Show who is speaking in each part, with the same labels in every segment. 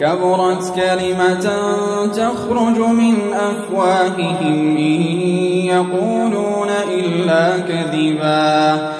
Speaker 1: كبرت كلمة تخرج من أفواههم إن يقولون إلا كذبا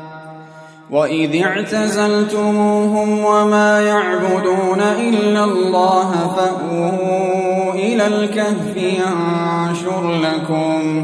Speaker 1: وإذ اعتزلتموهم وما يعبدون إلا الله فأووا إلى الكهف ينشر لكم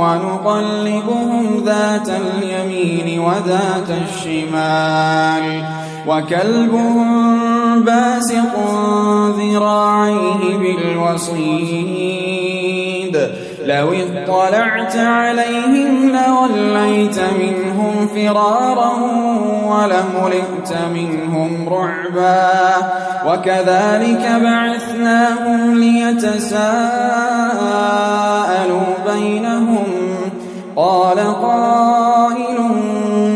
Speaker 1: ونقلبهم ذات اليمين وذات الشمال وكلبهم باسق ذراعيه بالوصيد لو اطلعت عليهم لوليت منهم فرارا ولملئت منهم رعبا وكذلك بعثناهم ليتساءلوا بينهم قال قائل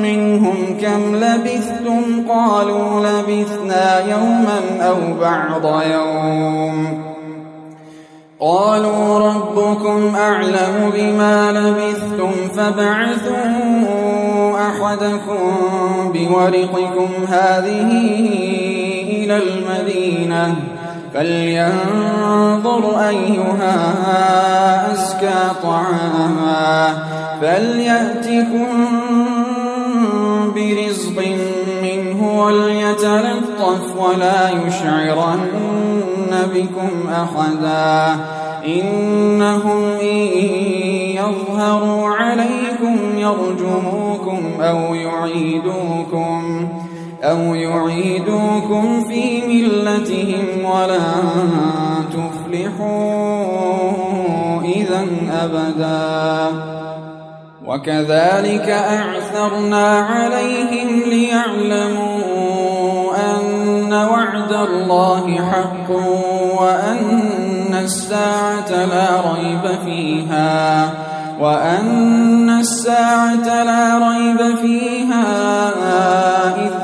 Speaker 1: منهم كم لبثتم؟ قالوا لبثنا يوما أو بعض يوم. قالوا ربكم أعلم بما لبثتم فبعثوا أحدكم بورقكم هذه إلى المدينة. فلينظر أيها أزكى طعاما فليأتكم برزق منه وليتلطف ولا يشعرن بكم أحدا إنهم إن يظهروا عليكم يرجموكم أو يعيدوكم أو يعيدوكم في ملتهم ولا تفلحوا إذا أبدا. وكذلك أعثرنا عليهم ليعلموا أن وعد الله حق وأن الساعة لا ريب فيها وأن الساعة لا ريب فيها إذ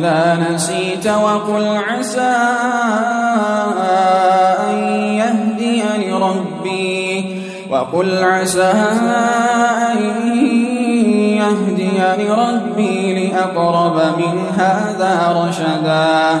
Speaker 1: إذا نسيت وقل عسى أن يهديني ربي وقل عسى أن يهديني ربي لأقرب من هذا رشدا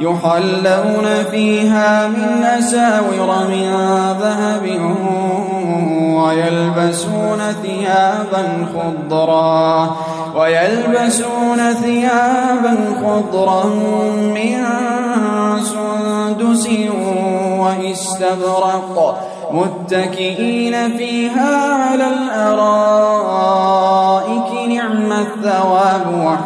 Speaker 1: يحلون فيها من أساور من ذهب ويلبسون ثيابا خضرا ويلبسون ثيابا خضرا من سندس واستبرق متكئين فيها على الأرائك.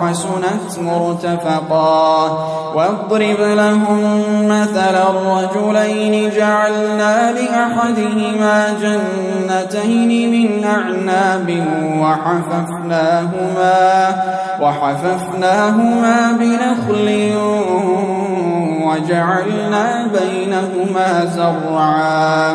Speaker 1: وحسنت مرتفقا. واضرب لهم مثل الرجلين جعلنا لأحدهما جنتين من أعناب وحففناهما وحففناهما بنخل وجعلنا بينهما زرعا.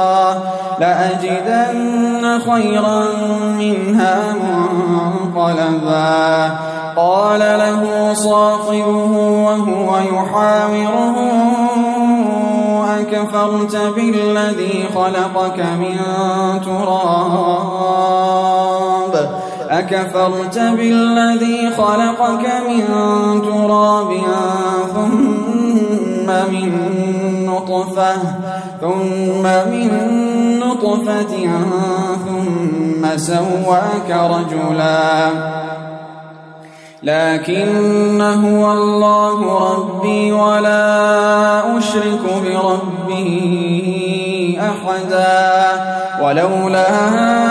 Speaker 1: لأجدن خيرا منها منقلبا. قال له صاحبه وهو يحاوره أكفرت بالذي خلقك من تراب؟ أكفرت بالذي خلقك من تراب ثم من نطفة ثم من نطفة ثم سواك رجلا. لكن هو الله ربي ولا أشرك بربي أحدا. ولولا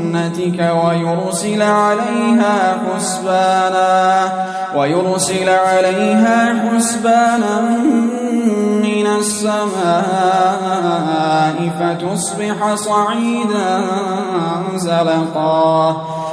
Speaker 1: ويرسل عليها حسبانا ويرسل عليها حسبانا من السماء فتصبح صعيدا زلقا.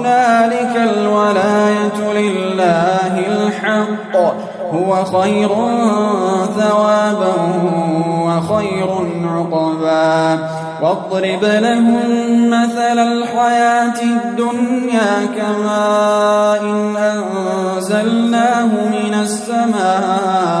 Speaker 1: هنالك الولاية لله الحق. هو خير ثوابا وخير عقبا. واضرب لهم مثل الحياة الدنيا كماء إن أنزلناه من السماء.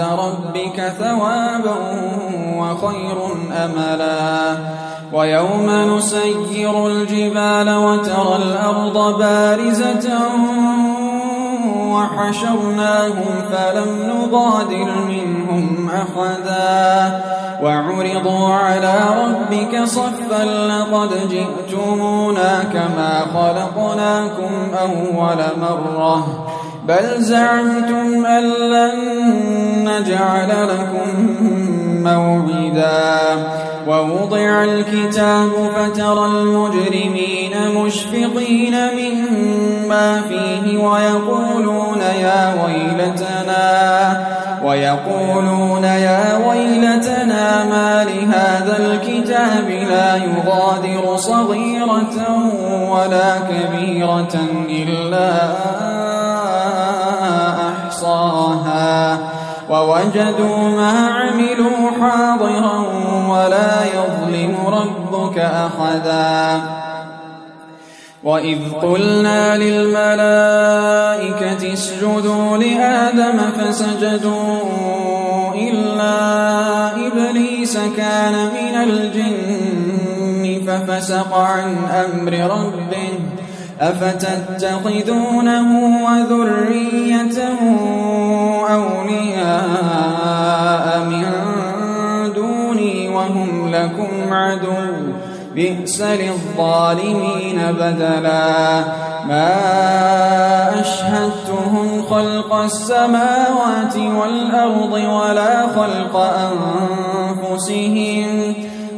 Speaker 1: ربك ثوابا وخير أملا. ويوم نسير الجبال وترى الأرض بارزة وحشرناهم فلم نغادر منهم أحدا. وعرضوا على ربك صفا لقد جئتمونا كما خلقناكم أول مرة. بل زعمتم أن لن نجعل لكم موعدا. ووضع الكتاب فترى المجرمين مشفقين مما فيه ويقولون يا ويلتنا ويقولون يا ويلتنا ما لهذا الكتاب لا يغادر صغيرة ولا كبيرة إلا أحصاها ووجدوا ما عملوا حاضرا ولا يظلم ربك أحدا. وإذ قلنا للملائكة اسجدوا لآدم فسجدوا إلا إبليس كان من الجن ففسق عن أمر ربه. أفتتخذونه وذريته أولياء من دوني وهم لكم عدو. بئس للظالمين بدلا. ما أشهدتهم خلق السماوات والأرض ولا خلق أنفسهم.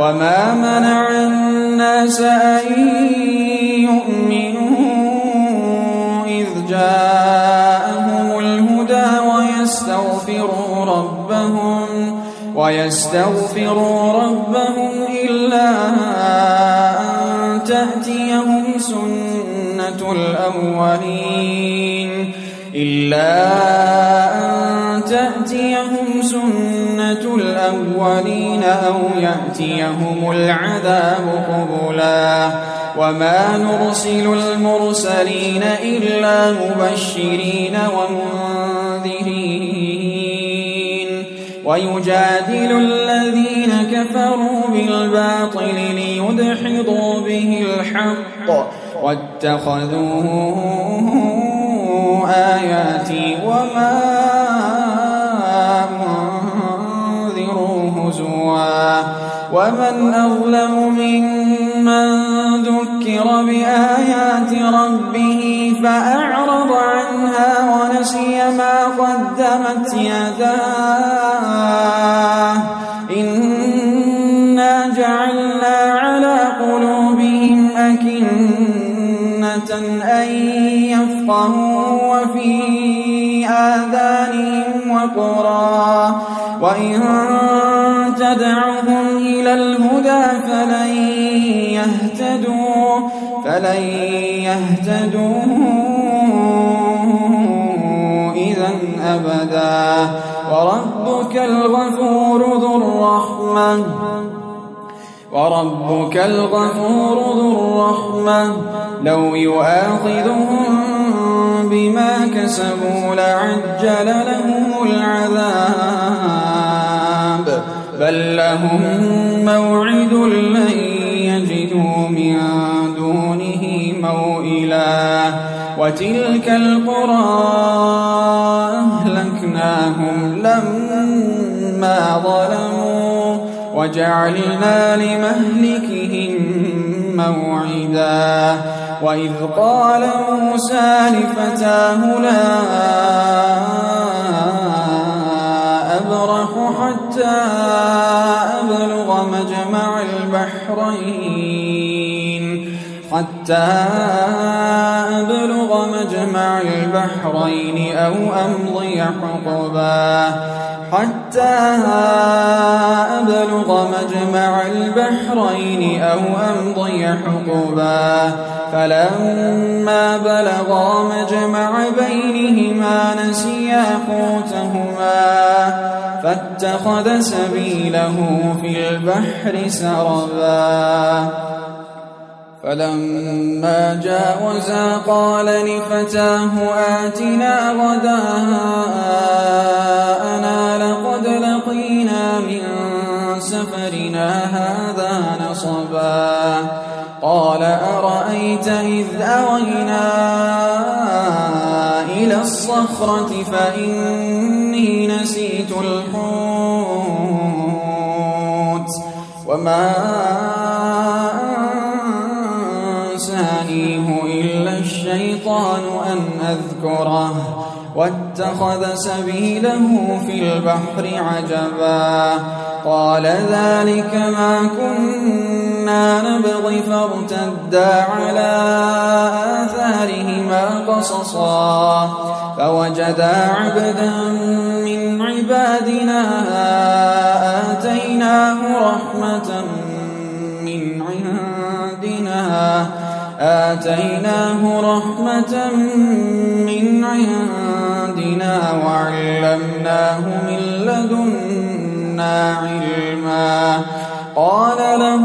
Speaker 1: وما منع الناس أن يؤمنوا إذ جاءهم الهدى ويستغفروا ربهم ويستغفروا ربهم إلا أن تأتيهم سنة الأولين إلا أن الأولين أو يأتيهم العذاب قبلا. وما نرسل المرسلين إلا مبشرين ومنذرين. ويجادل الذين كفروا بالباطل ليدحضوا به الحق. واتخذوه آياتي وما ومن أظلم ممن ذكر بآيات ربه فأعرض عنها ونسي ما قدمت يداه. إنا جعلنا على قلوبهم أكنة أن يفقهوا وفي آذانهم وقرا. وإن تدعهم إلى الهدى فلن يهتدوا فلن يهتدوا إذا أبدا. وربك الغفور ذو الرحمة. وربك الغفور ذو الرحمة. لو يؤاخذهم بما كسبوا لعجل لهم العذاب. بل لهم موعد لن يجدوا من دونه موئلا وتلك القرى أهلكناهم لما ظلموا وجعلنا لمهلكهم موعدا وإذ قال موسى لفتاه لا أبلغ مجمع البحرين. حتى أبلغ مجمع البحرين أو أمضي حقبا. حتى أبلغ مجمع البحرين أو أمضي حقبا. فلما بلغا مجمع بينهما نسيا حوتهما. فاتخذ سبيله في البحر سربا. فلما جاوزا قال لفتاه آتنا غداءنا لقد لقينا من سفرنا هذا نصبا. قال أرأيت إذ أوينا إلى الصخرة فإني نسيت الحوت وما أنسانيه إلا الشيطان أن أذكره واتخذ سبيله في البحر عجبا قال ذلك ما كنا نبغي فارتدا على آثارهما قصصا فوجدا عبدا من عبادنا آتيناه رحمة من عندنا آتيناه رحمة من عندنا وعلمناه من لدنا علما. قال له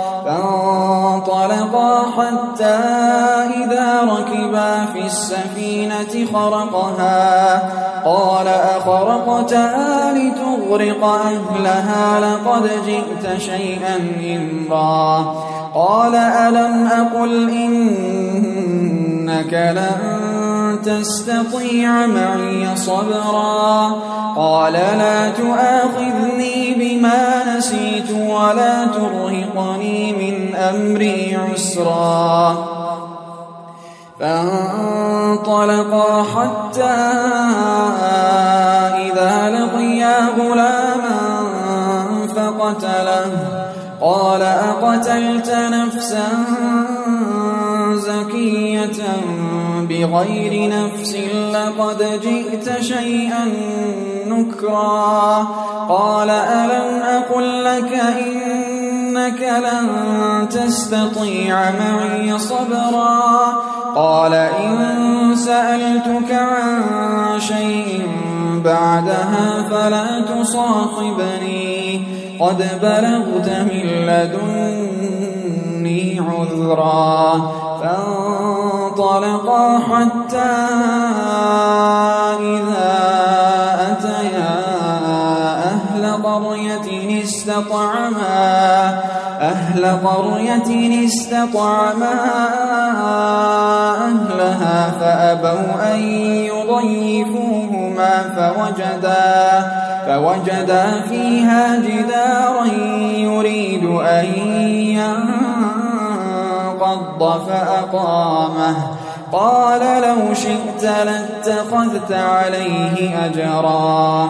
Speaker 1: فانطلقا حتى إذا ركبا في السفينة خرقها. قال أخرقتها لتغرق أهلها لقد جئت شيئا إمرا. قال ألم أقل إنك لن تستطيع معي صبرا. قال لا تؤاخذني بما نسيت ولا ترهقني من أمري عسرا فانطلقا حتى إذا لقيا غلاما فقتله. قال أقتلت نفسا زكية بغير نفس لقد جئت شيئا نكرا. قال ألم أقل لك إنك لن تستطيع معي صبرا. قال إن سألتك عن شيء بعدها فلا تصاحبني. قد بلغت من لدني عذرا. فانطلقا حتى استطعما. أهل قرية استطعما أهلها فأبوا أن يضيفوهما فوجدا فوجدا فيها جدارا يريد أن ينقض فأقامه. قال لو شئت لاتخذت عليه أجرا.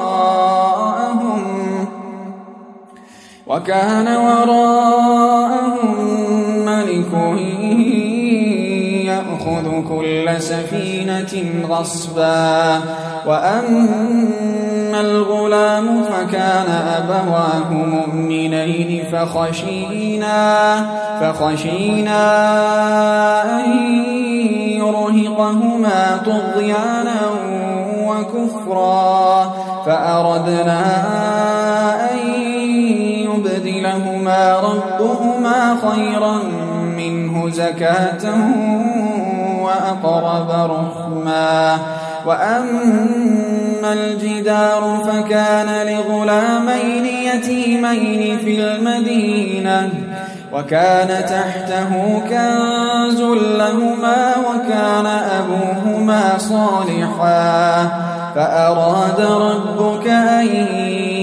Speaker 1: وكان وراءهم ملك يأخذ كل سفينة غصبا. وأما الغلام فكان أبواه مؤمنين فخشينا فخشينا أن يرهقهما طغيانا وكفرا. فأردنا أن يبدلهما ربهما خيرا منه زكاة وأقرب رحما وأما الجدار فكان لغلامين يتيمين في المدينة وكان تحته كنز لهما وكان أبوهما صالحا فأراد ربك أن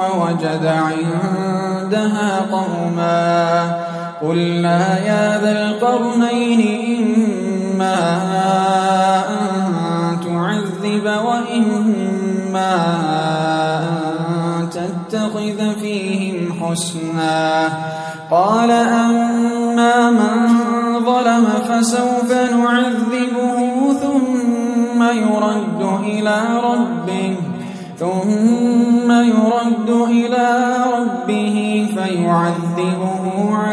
Speaker 1: ووجد عندها قوما. قلنا يا ذا القرنين إما أن تعذب وإما أن تتخذ فيهم حسنا. قال أما من ظلم فسوف نعذبه ثم يرد إلى ربه. ثم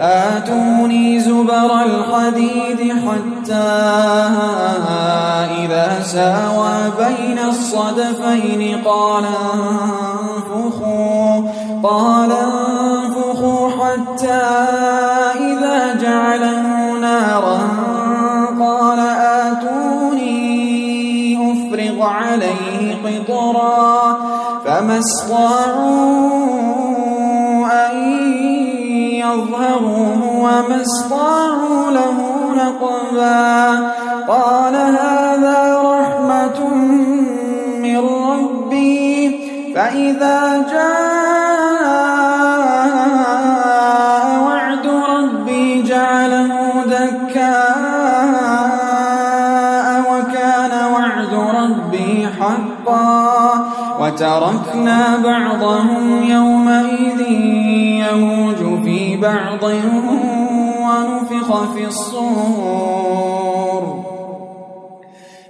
Speaker 1: آتوني زبر الحديد حتى إذا ساوى بين الصدفين قال أنفخوا قال أنفخوا حتى إذا جعله نارا. قال آتوني أفرغ عليه قطرا. فما استطاعوا يظهروه وما استطاعوا له نقبا. قال هذا رحمة من ربي. فإذا جاء وعد ربي جعله دكاء وكان وعد ربي حقا. وتركنا بعضهم يومئذ يموج في بعض ونفخ في الصور.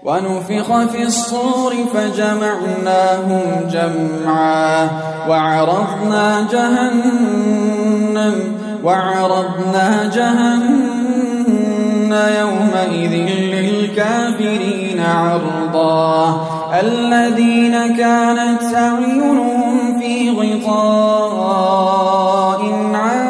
Speaker 1: ونفخ في الصور فجمعناهم جمعا وعرضنا جهنم وعرضنا جهنم يومئذ للكافرين عرضا. الذين كانت أعينهم في غطاء عن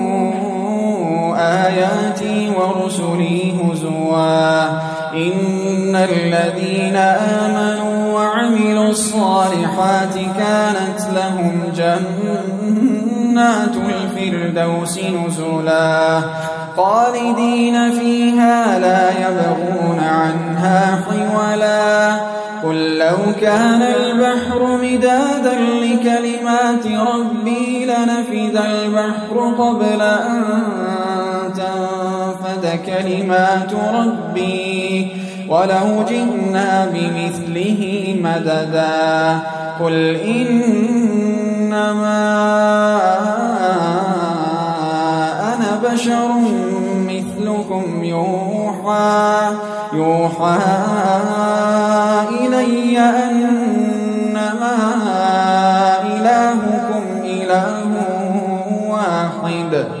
Speaker 1: آياتي ورسلي هزوا. إن الذين آمنوا وعملوا الصالحات كانت لهم جنات الفردوس نزلا. خالدين فيها لا يبغون عنها حولا. قل لو كان البحر مدادا لكلمات ربي لنفذ البحر قبل أن تنفد كلمات ربي ولو جئنا بمثله مددا قل إنما أنا بشر مثلكم يوحى يوحى إلي أنما إلهكم إله واحد.